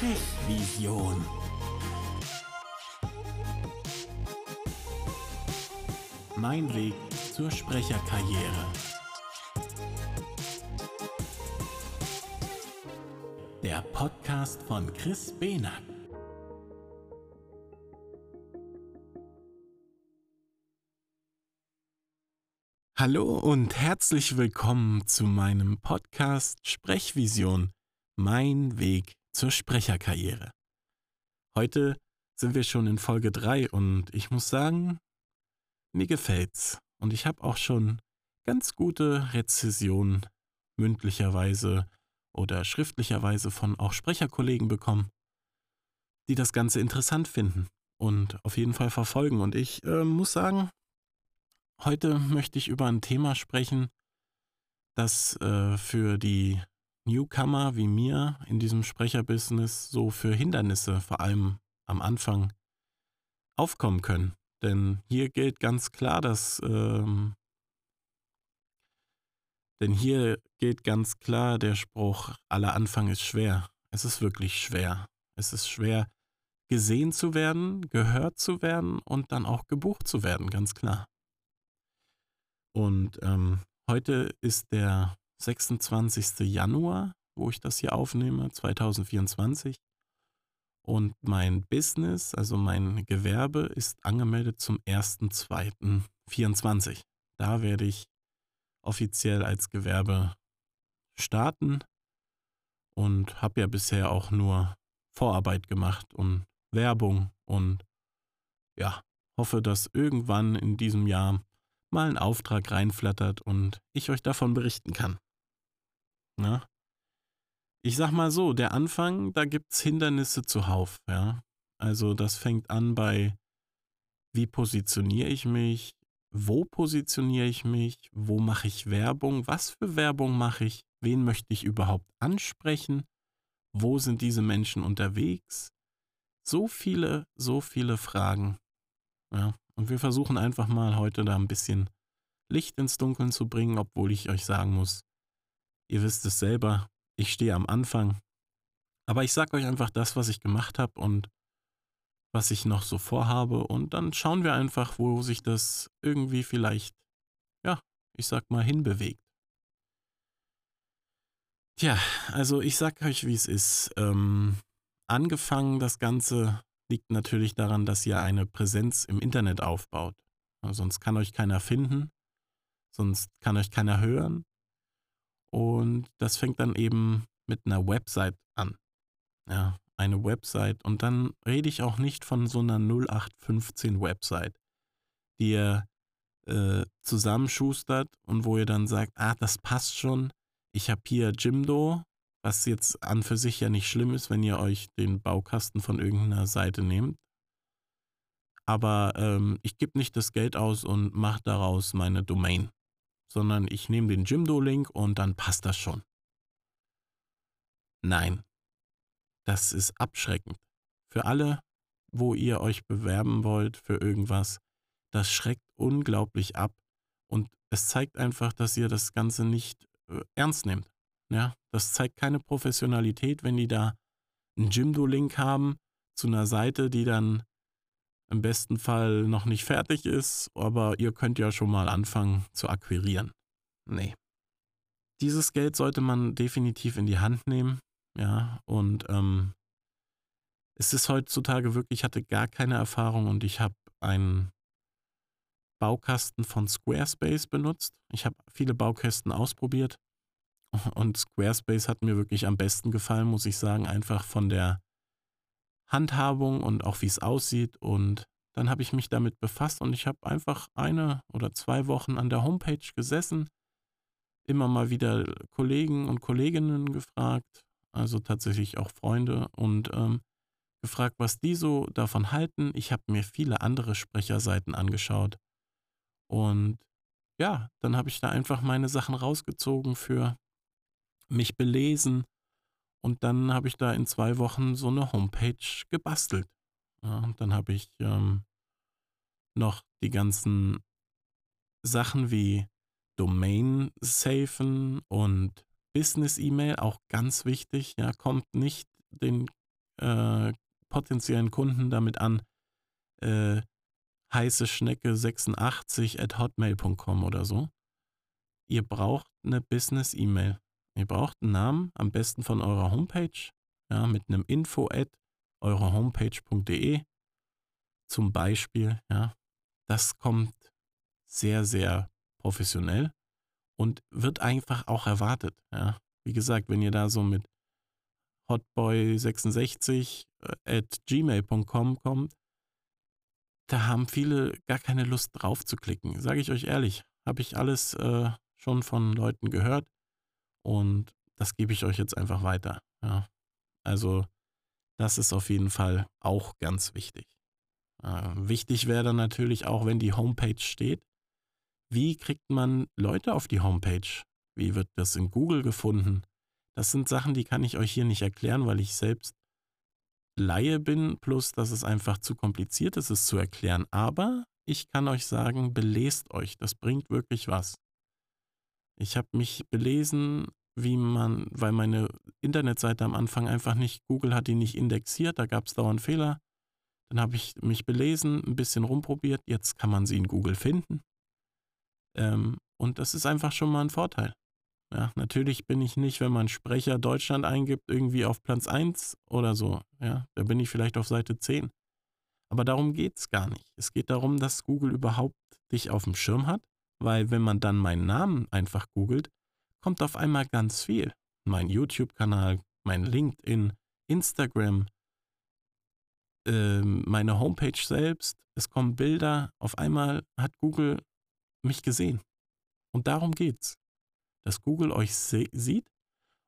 Sprechvision. Mein Weg zur Sprecherkarriere. Der Podcast von Chris Behnert. Hallo und herzlich willkommen zu meinem Podcast Sprechvision. Mein Weg zur Sprecherkarriere. Heute sind wir schon in Folge 3 und ich muss sagen, mir gefällt's. Und ich habe auch schon ganz gute Rezessionen mündlicherweise oder schriftlicherweise von auch Sprecherkollegen bekommen, die das Ganze interessant finden und auf jeden Fall verfolgen. Und ich äh, muss sagen, heute möchte ich über ein Thema sprechen, das äh, für die Newcomer wie mir in diesem Sprecherbusiness so für Hindernisse, vor allem am Anfang, aufkommen können. Denn hier gilt ganz klar, dass ähm, denn hier gilt ganz klar der Spruch, aller Anfang ist schwer. Es ist wirklich schwer. Es ist schwer, gesehen zu werden, gehört zu werden und dann auch gebucht zu werden, ganz klar. Und ähm, heute ist der 26. Januar, wo ich das hier aufnehme, 2024. Und mein Business, also mein Gewerbe, ist angemeldet zum 1.2.24. Da werde ich offiziell als Gewerbe starten und habe ja bisher auch nur Vorarbeit gemacht und Werbung und ja, hoffe, dass irgendwann in diesem Jahr mal ein Auftrag reinflattert und ich euch davon berichten kann. Na? Ich sag mal so, der Anfang, da gibt's Hindernisse zuhauf, ja. Also das fängt an bei, wie positioniere ich mich, wo positioniere ich mich, wo mache ich Werbung, was für Werbung mache ich, wen möchte ich überhaupt ansprechen, wo sind diese Menschen unterwegs. So viele, so viele Fragen. Ja, und wir versuchen einfach mal heute da ein bisschen Licht ins Dunkeln zu bringen, obwohl ich euch sagen muss, Ihr wisst es selber, ich stehe am Anfang. Aber ich sage euch einfach das, was ich gemacht habe und was ich noch so vorhabe. Und dann schauen wir einfach, wo sich das irgendwie vielleicht, ja, ich sag mal, hinbewegt. Tja, also ich sag euch, wie es ist. Ähm, angefangen, das Ganze liegt natürlich daran, dass ihr eine Präsenz im Internet aufbaut. Sonst kann euch keiner finden, sonst kann euch keiner hören, und das fängt dann eben mit einer Website an. Ja, eine Website. Und dann rede ich auch nicht von so einer 0815 Website, die ihr äh, zusammenschustert und wo ihr dann sagt, ah, das passt schon. Ich habe hier Jimdo, was jetzt an für sich ja nicht schlimm ist, wenn ihr euch den Baukasten von irgendeiner Seite nehmt. Aber ähm, ich gebe nicht das Geld aus und mache daraus meine Domain sondern ich nehme den Jimdo-Link und dann passt das schon. Nein, das ist abschreckend. Für alle, wo ihr euch bewerben wollt für irgendwas, das schreckt unglaublich ab und es zeigt einfach, dass ihr das Ganze nicht äh, ernst nehmt. Ja, das zeigt keine Professionalität, wenn die da einen Jimdo-Link haben zu einer Seite, die dann im besten Fall noch nicht fertig ist, aber ihr könnt ja schon mal anfangen zu akquirieren. Nee. Dieses Geld sollte man definitiv in die Hand nehmen, ja, und ähm, es ist heutzutage wirklich, ich hatte gar keine Erfahrung und ich habe einen Baukasten von Squarespace benutzt. Ich habe viele Baukästen ausprobiert und Squarespace hat mir wirklich am besten gefallen, muss ich sagen, einfach von der Handhabung und auch wie es aussieht. Und dann habe ich mich damit befasst und ich habe einfach eine oder zwei Wochen an der Homepage gesessen, immer mal wieder Kollegen und Kolleginnen gefragt, also tatsächlich auch Freunde und ähm, gefragt, was die so davon halten. Ich habe mir viele andere Sprecherseiten angeschaut und ja, dann habe ich da einfach meine Sachen rausgezogen für mich belesen und dann habe ich da in zwei Wochen so eine Homepage gebastelt. Ja, und dann habe ich ähm, noch die ganzen Sachen wie Domain safen und Business-E-Mail, auch ganz wichtig. Ja, kommt nicht den äh, potenziellen Kunden damit an, äh, heiße Schnecke 86 at hotmail.com oder so. Ihr braucht eine Business-E-Mail. Ihr braucht einen Namen, am besten von eurer Homepage, ja, mit einem Info at eurehomepage.de zum Beispiel, ja. Das kommt sehr, sehr professionell und wird einfach auch erwartet, ja. Wie gesagt, wenn ihr da so mit hotboy66 äh, at gmail.com kommt, da haben viele gar keine Lust drauf zu klicken. Sage ich euch ehrlich, habe ich alles äh, schon von Leuten gehört und das gebe ich euch jetzt einfach weiter. Ja. Also das ist auf jeden Fall auch ganz wichtig. Äh, wichtig wäre dann natürlich auch, wenn die Homepage steht, wie kriegt man Leute auf die Homepage? Wie wird das in Google gefunden? Das sind Sachen, die kann ich euch hier nicht erklären, weil ich selbst Laie bin, plus dass es einfach zu kompliziert ist, es zu erklären. Aber ich kann euch sagen, belest euch, das bringt wirklich was. Ich habe mich belesen, wie man, weil meine Internetseite am Anfang einfach nicht, Google hat die nicht indexiert, da gab es dauernd Fehler. Dann habe ich mich belesen, ein bisschen rumprobiert, jetzt kann man sie in Google finden. Ähm, und das ist einfach schon mal ein Vorteil. Ja, natürlich bin ich nicht, wenn man Sprecher Deutschland eingibt, irgendwie auf Platz 1 oder so. Ja, da bin ich vielleicht auf Seite 10. Aber darum geht es gar nicht. Es geht darum, dass Google überhaupt dich auf dem Schirm hat, weil wenn man dann meinen Namen einfach googelt, kommt auf einmal ganz viel. Mein YouTube-Kanal, mein LinkedIn, Instagram, äh, meine Homepage selbst, es kommen Bilder. Auf einmal hat Google mich gesehen. Und darum geht's. Dass Google euch sieht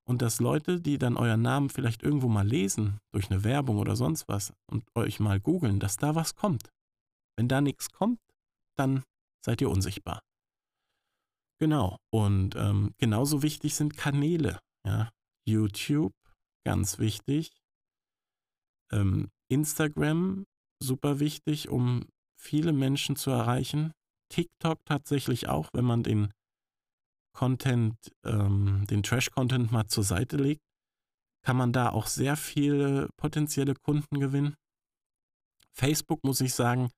und dass Leute, die dann euren Namen vielleicht irgendwo mal lesen, durch eine Werbung oder sonst was, und euch mal googeln, dass da was kommt. Wenn da nichts kommt, dann seid ihr unsichtbar. Genau. Und ähm, genauso wichtig sind Kanäle. Ja? YouTube, ganz wichtig. Ähm, Instagram, super wichtig, um viele Menschen zu erreichen. TikTok tatsächlich auch, wenn man den Content, ähm, den Trash-Content mal zur Seite legt, kann man da auch sehr viele potenzielle Kunden gewinnen. Facebook, muss ich sagen,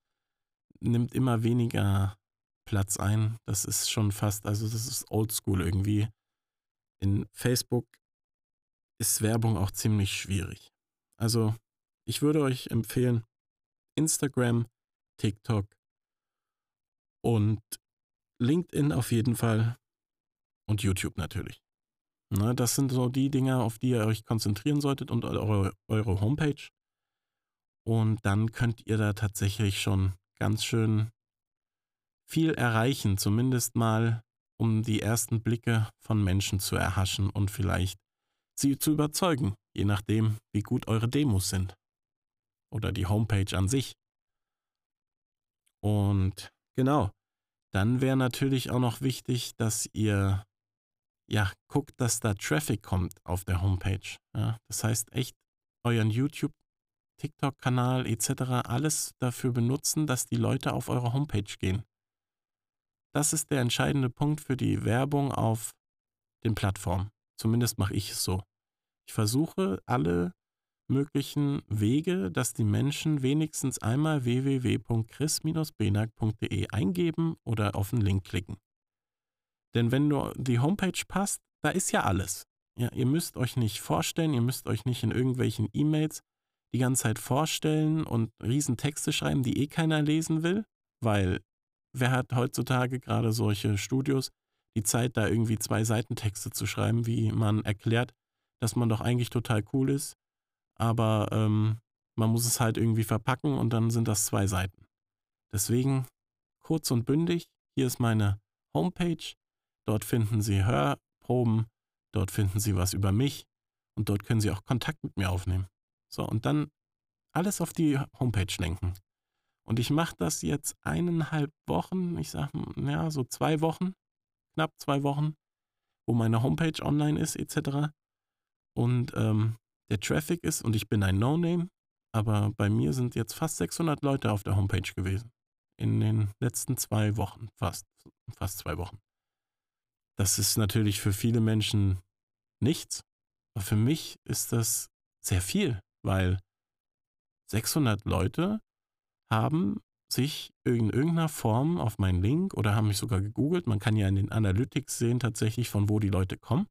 nimmt immer weniger Platz ein. Das ist schon fast, also das ist oldschool irgendwie. In Facebook ist Werbung auch ziemlich schwierig. Also ich würde euch empfehlen, Instagram, TikTok und LinkedIn auf jeden Fall und YouTube natürlich. Ne, das sind so die Dinge, auf die ihr euch konzentrieren solltet und eure, eure Homepage. Und dann könnt ihr da tatsächlich schon ganz schön viel erreichen, zumindest mal, um die ersten Blicke von Menschen zu erhaschen und vielleicht sie zu überzeugen, je nachdem, wie gut eure Demos sind. Oder die Homepage an sich. Und genau, dann wäre natürlich auch noch wichtig, dass ihr ja guckt, dass da Traffic kommt auf der Homepage. Ja, das heißt echt euren YouTube, TikTok-Kanal etc. alles dafür benutzen, dass die Leute auf eure Homepage gehen. Das ist der entscheidende Punkt für die Werbung auf den Plattformen. Zumindest mache ich es so. Ich versuche alle möglichen Wege, dass die Menschen wenigstens einmal www.chris-benak.de eingeben oder auf den Link klicken. Denn wenn nur die Homepage passt, da ist ja alles. Ja, ihr müsst euch nicht vorstellen, ihr müsst euch nicht in irgendwelchen E-Mails die ganze Zeit vorstellen und riesen Texte schreiben, die eh keiner lesen will, weil wer hat heutzutage gerade solche Studios die Zeit, da irgendwie zwei Seitentexte zu schreiben, wie man erklärt, dass man doch eigentlich total cool ist, aber ähm, man muss es halt irgendwie verpacken und dann sind das zwei Seiten. Deswegen kurz und bündig, hier ist meine Homepage, dort finden Sie Hörproben, dort finden Sie was über mich und dort können Sie auch Kontakt mit mir aufnehmen. So, und dann alles auf die Homepage lenken. Und ich mache das jetzt eineinhalb Wochen, ich sage, ja, so zwei Wochen, knapp zwei Wochen, wo meine Homepage online ist, etc. Und ähm, der Traffic ist, und ich bin ein No-Name, aber bei mir sind jetzt fast 600 Leute auf der Homepage gewesen. In den letzten zwei Wochen, fast, fast zwei Wochen. Das ist natürlich für viele Menschen nichts, aber für mich ist das sehr viel, weil 600 Leute haben sich in irgendeiner Form auf meinen Link oder haben mich sogar gegoogelt. Man kann ja in den Analytics sehen tatsächlich, von wo die Leute kommen.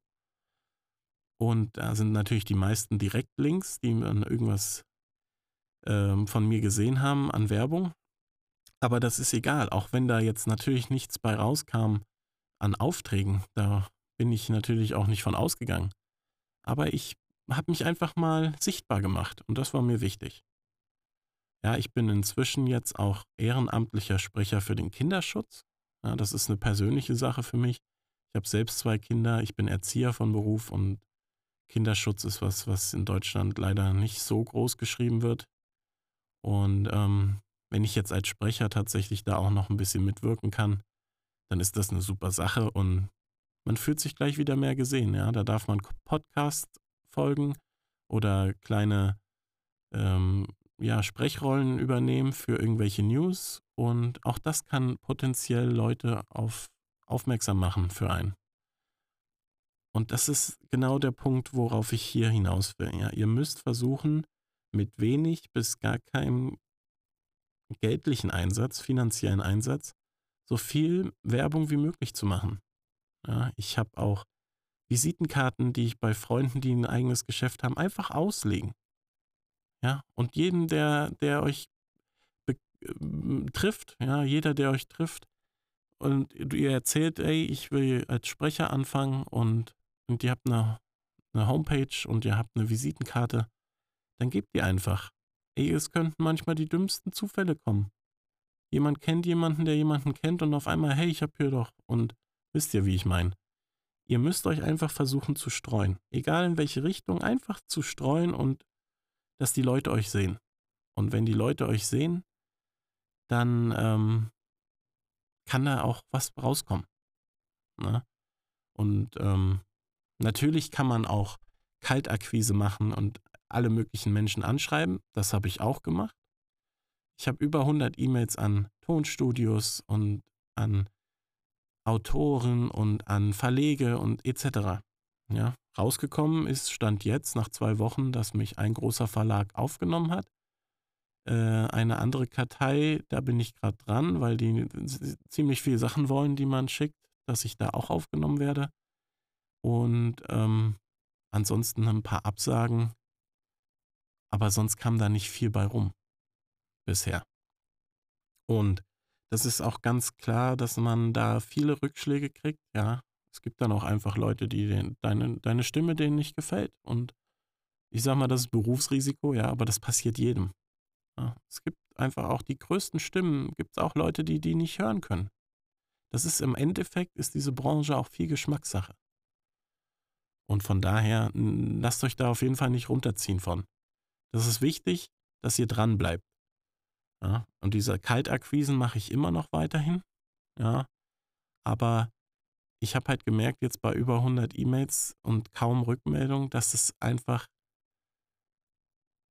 Und da sind natürlich die meisten Direktlinks, die dann irgendwas ähm, von mir gesehen haben an Werbung. Aber das ist egal, auch wenn da jetzt natürlich nichts bei rauskam an Aufträgen. Da bin ich natürlich auch nicht von ausgegangen. Aber ich habe mich einfach mal sichtbar gemacht und das war mir wichtig. Ja, ich bin inzwischen jetzt auch ehrenamtlicher Sprecher für den Kinderschutz. Ja, das ist eine persönliche Sache für mich. Ich habe selbst zwei Kinder, ich bin Erzieher von Beruf und Kinderschutz ist was, was in Deutschland leider nicht so groß geschrieben wird. Und ähm, wenn ich jetzt als Sprecher tatsächlich da auch noch ein bisschen mitwirken kann, dann ist das eine super Sache und man fühlt sich gleich wieder mehr gesehen. Ja, da darf man Podcast folgen oder kleine ähm, ja, Sprechrollen übernehmen für irgendwelche News und auch das kann potenziell Leute auf aufmerksam machen für einen. Und das ist genau der Punkt, worauf ich hier hinaus will. Ja, ihr müsst versuchen, mit wenig bis gar keinem geldlichen Einsatz, finanziellen Einsatz, so viel Werbung wie möglich zu machen. Ja, ich habe auch Visitenkarten, die ich bei Freunden, die ein eigenes Geschäft haben, einfach auslegen. Ja, und jeden, der, der euch äh, trifft, ja, jeder, der euch trifft, und ihr erzählt, ey, ich will als Sprecher anfangen und, und ihr habt eine, eine Homepage und ihr habt eine Visitenkarte, dann gebt ihr einfach. Ey, es könnten manchmal die dümmsten Zufälle kommen. Jemand kennt jemanden, der jemanden kennt und auf einmal, hey, ich hab hier doch. Und wisst ihr, wie ich meine? Ihr müsst euch einfach versuchen zu streuen. Egal in welche Richtung, einfach zu streuen und dass die Leute euch sehen. Und wenn die Leute euch sehen, dann ähm, kann da auch was rauskommen. Ne? Und ähm, natürlich kann man auch Kaltakquise machen und alle möglichen Menschen anschreiben. Das habe ich auch gemacht. Ich habe über 100 E-Mails an Tonstudios und an Autoren und an Verlege und etc. Ja, rausgekommen ist, stand jetzt nach zwei Wochen, dass mich ein großer Verlag aufgenommen hat. Äh, eine andere Kartei, da bin ich gerade dran, weil die ziemlich viele Sachen wollen, die man schickt, dass ich da auch aufgenommen werde. Und ähm, ansonsten ein paar Absagen. Aber sonst kam da nicht viel bei rum. Bisher. Und das ist auch ganz klar, dass man da viele Rückschläge kriegt, ja. Es gibt dann auch einfach Leute, die den, deine, deine Stimme denen nicht gefällt. Und ich sag mal, das ist Berufsrisiko, ja, aber das passiert jedem. Ja, es gibt einfach auch die größten Stimmen, gibt es auch Leute, die die nicht hören können. Das ist im Endeffekt, ist diese Branche auch viel Geschmackssache. Und von daher, lasst euch da auf jeden Fall nicht runterziehen von. Das ist wichtig, dass ihr dran bleibt. Ja, und diese Kaltakquisen mache ich immer noch weiterhin. Ja, aber ich habe halt gemerkt, jetzt bei über 100 E-Mails und kaum Rückmeldung, dass es einfach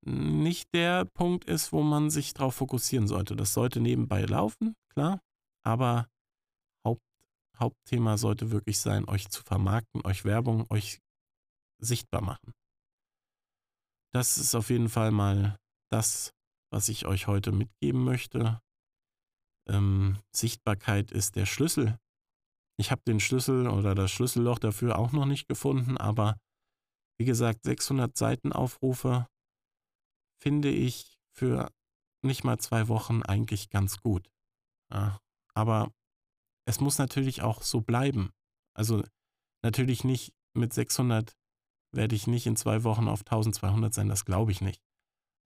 nicht der Punkt ist, wo man sich darauf fokussieren sollte. Das sollte nebenbei laufen, klar, aber Haupt, Hauptthema sollte wirklich sein, euch zu vermarkten, euch Werbung, euch sichtbar machen. Das ist auf jeden Fall mal das, was ich euch heute mitgeben möchte. Ähm, Sichtbarkeit ist der Schlüssel ich habe den Schlüssel oder das Schlüsselloch dafür auch noch nicht gefunden, aber wie gesagt, 600 Seiten Aufrufe finde ich für nicht mal zwei Wochen eigentlich ganz gut. Ja, aber es muss natürlich auch so bleiben. Also natürlich nicht mit 600 werde ich nicht in zwei Wochen auf 1200 sein, das glaube ich nicht.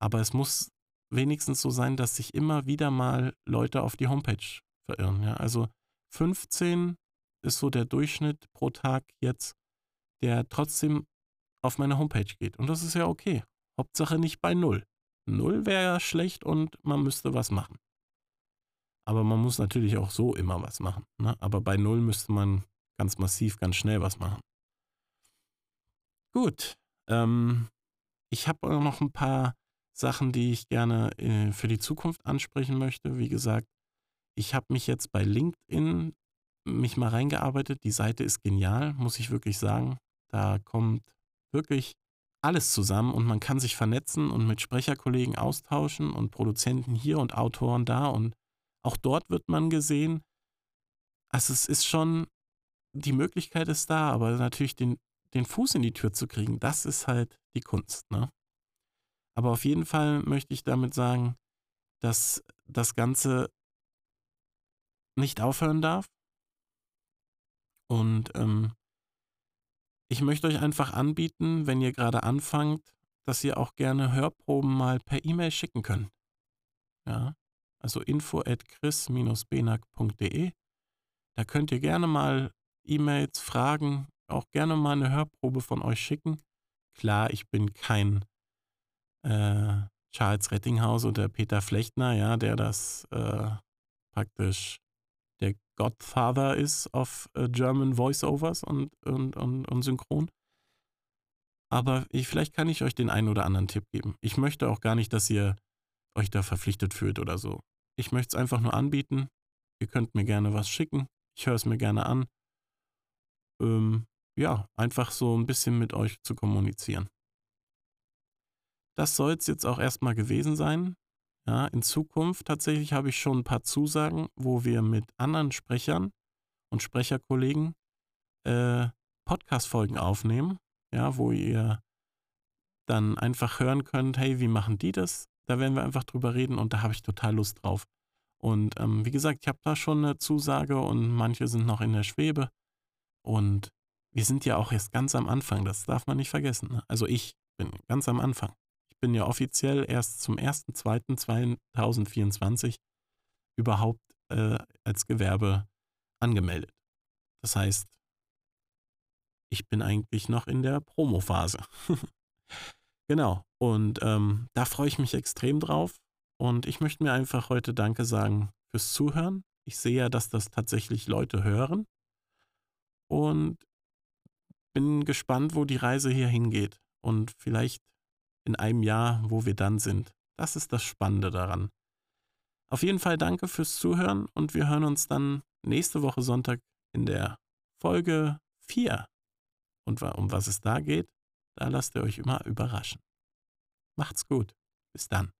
Aber es muss wenigstens so sein, dass sich immer wieder mal Leute auf die Homepage verirren. Ja? Also 15 ist so der Durchschnitt pro Tag jetzt, der trotzdem auf meine Homepage geht. Und das ist ja okay. Hauptsache nicht bei Null. Null wäre ja schlecht und man müsste was machen. Aber man muss natürlich auch so immer was machen. Ne? Aber bei Null müsste man ganz massiv, ganz schnell was machen. Gut. Ähm, ich habe noch ein paar Sachen, die ich gerne äh, für die Zukunft ansprechen möchte. Wie gesagt, ich habe mich jetzt bei LinkedIn mich mal reingearbeitet. Die Seite ist genial, muss ich wirklich sagen. Da kommt wirklich alles zusammen und man kann sich vernetzen und mit Sprecherkollegen austauschen und Produzenten hier und Autoren da und auch dort wird man gesehen. Also es ist schon, die Möglichkeit ist da, aber natürlich den, den Fuß in die Tür zu kriegen, das ist halt die Kunst. Ne? Aber auf jeden Fall möchte ich damit sagen, dass das Ganze nicht aufhören darf. Und ähm, ich möchte euch einfach anbieten, wenn ihr gerade anfangt, dass ihr auch gerne Hörproben mal per E-Mail schicken könnt. Ja, also info at chris-benak.de. Da könnt ihr gerne mal E-Mails, Fragen, auch gerne mal eine Hörprobe von euch schicken. Klar, ich bin kein äh, Charles Rettinghaus oder Peter Flechtner, ja, der das äh, praktisch der Godfather ist auf äh, German Voiceovers und, und, und, und Synchron. Aber ich, vielleicht kann ich euch den einen oder anderen Tipp geben. Ich möchte auch gar nicht, dass ihr euch da verpflichtet fühlt oder so. Ich möchte es einfach nur anbieten. Ihr könnt mir gerne was schicken. Ich höre es mir gerne an. Ähm, ja, einfach so ein bisschen mit euch zu kommunizieren. Das soll es jetzt auch erstmal gewesen sein. Ja, in Zukunft tatsächlich habe ich schon ein paar Zusagen, wo wir mit anderen Sprechern und Sprecherkollegen äh, Podcast-Folgen aufnehmen, ja, wo ihr dann einfach hören könnt, hey, wie machen die das? Da werden wir einfach drüber reden und da habe ich total Lust drauf. Und ähm, wie gesagt, ich habe da schon eine Zusage und manche sind noch in der Schwebe. Und wir sind ja auch erst ganz am Anfang, das darf man nicht vergessen. Ne? Also ich bin ganz am Anfang bin ja offiziell erst zum 1.2.2024 überhaupt äh, als Gewerbe angemeldet. Das heißt, ich bin eigentlich noch in der Promo-Phase. genau. Und ähm, da freue ich mich extrem drauf. Und ich möchte mir einfach heute Danke sagen fürs Zuhören. Ich sehe ja, dass das tatsächlich Leute hören. Und bin gespannt, wo die Reise hier hingeht. Und vielleicht in einem Jahr, wo wir dann sind. Das ist das Spannende daran. Auf jeden Fall danke fürs Zuhören und wir hören uns dann nächste Woche Sonntag in der Folge 4. Und um was es da geht, da lasst ihr euch immer überraschen. Macht's gut. Bis dann.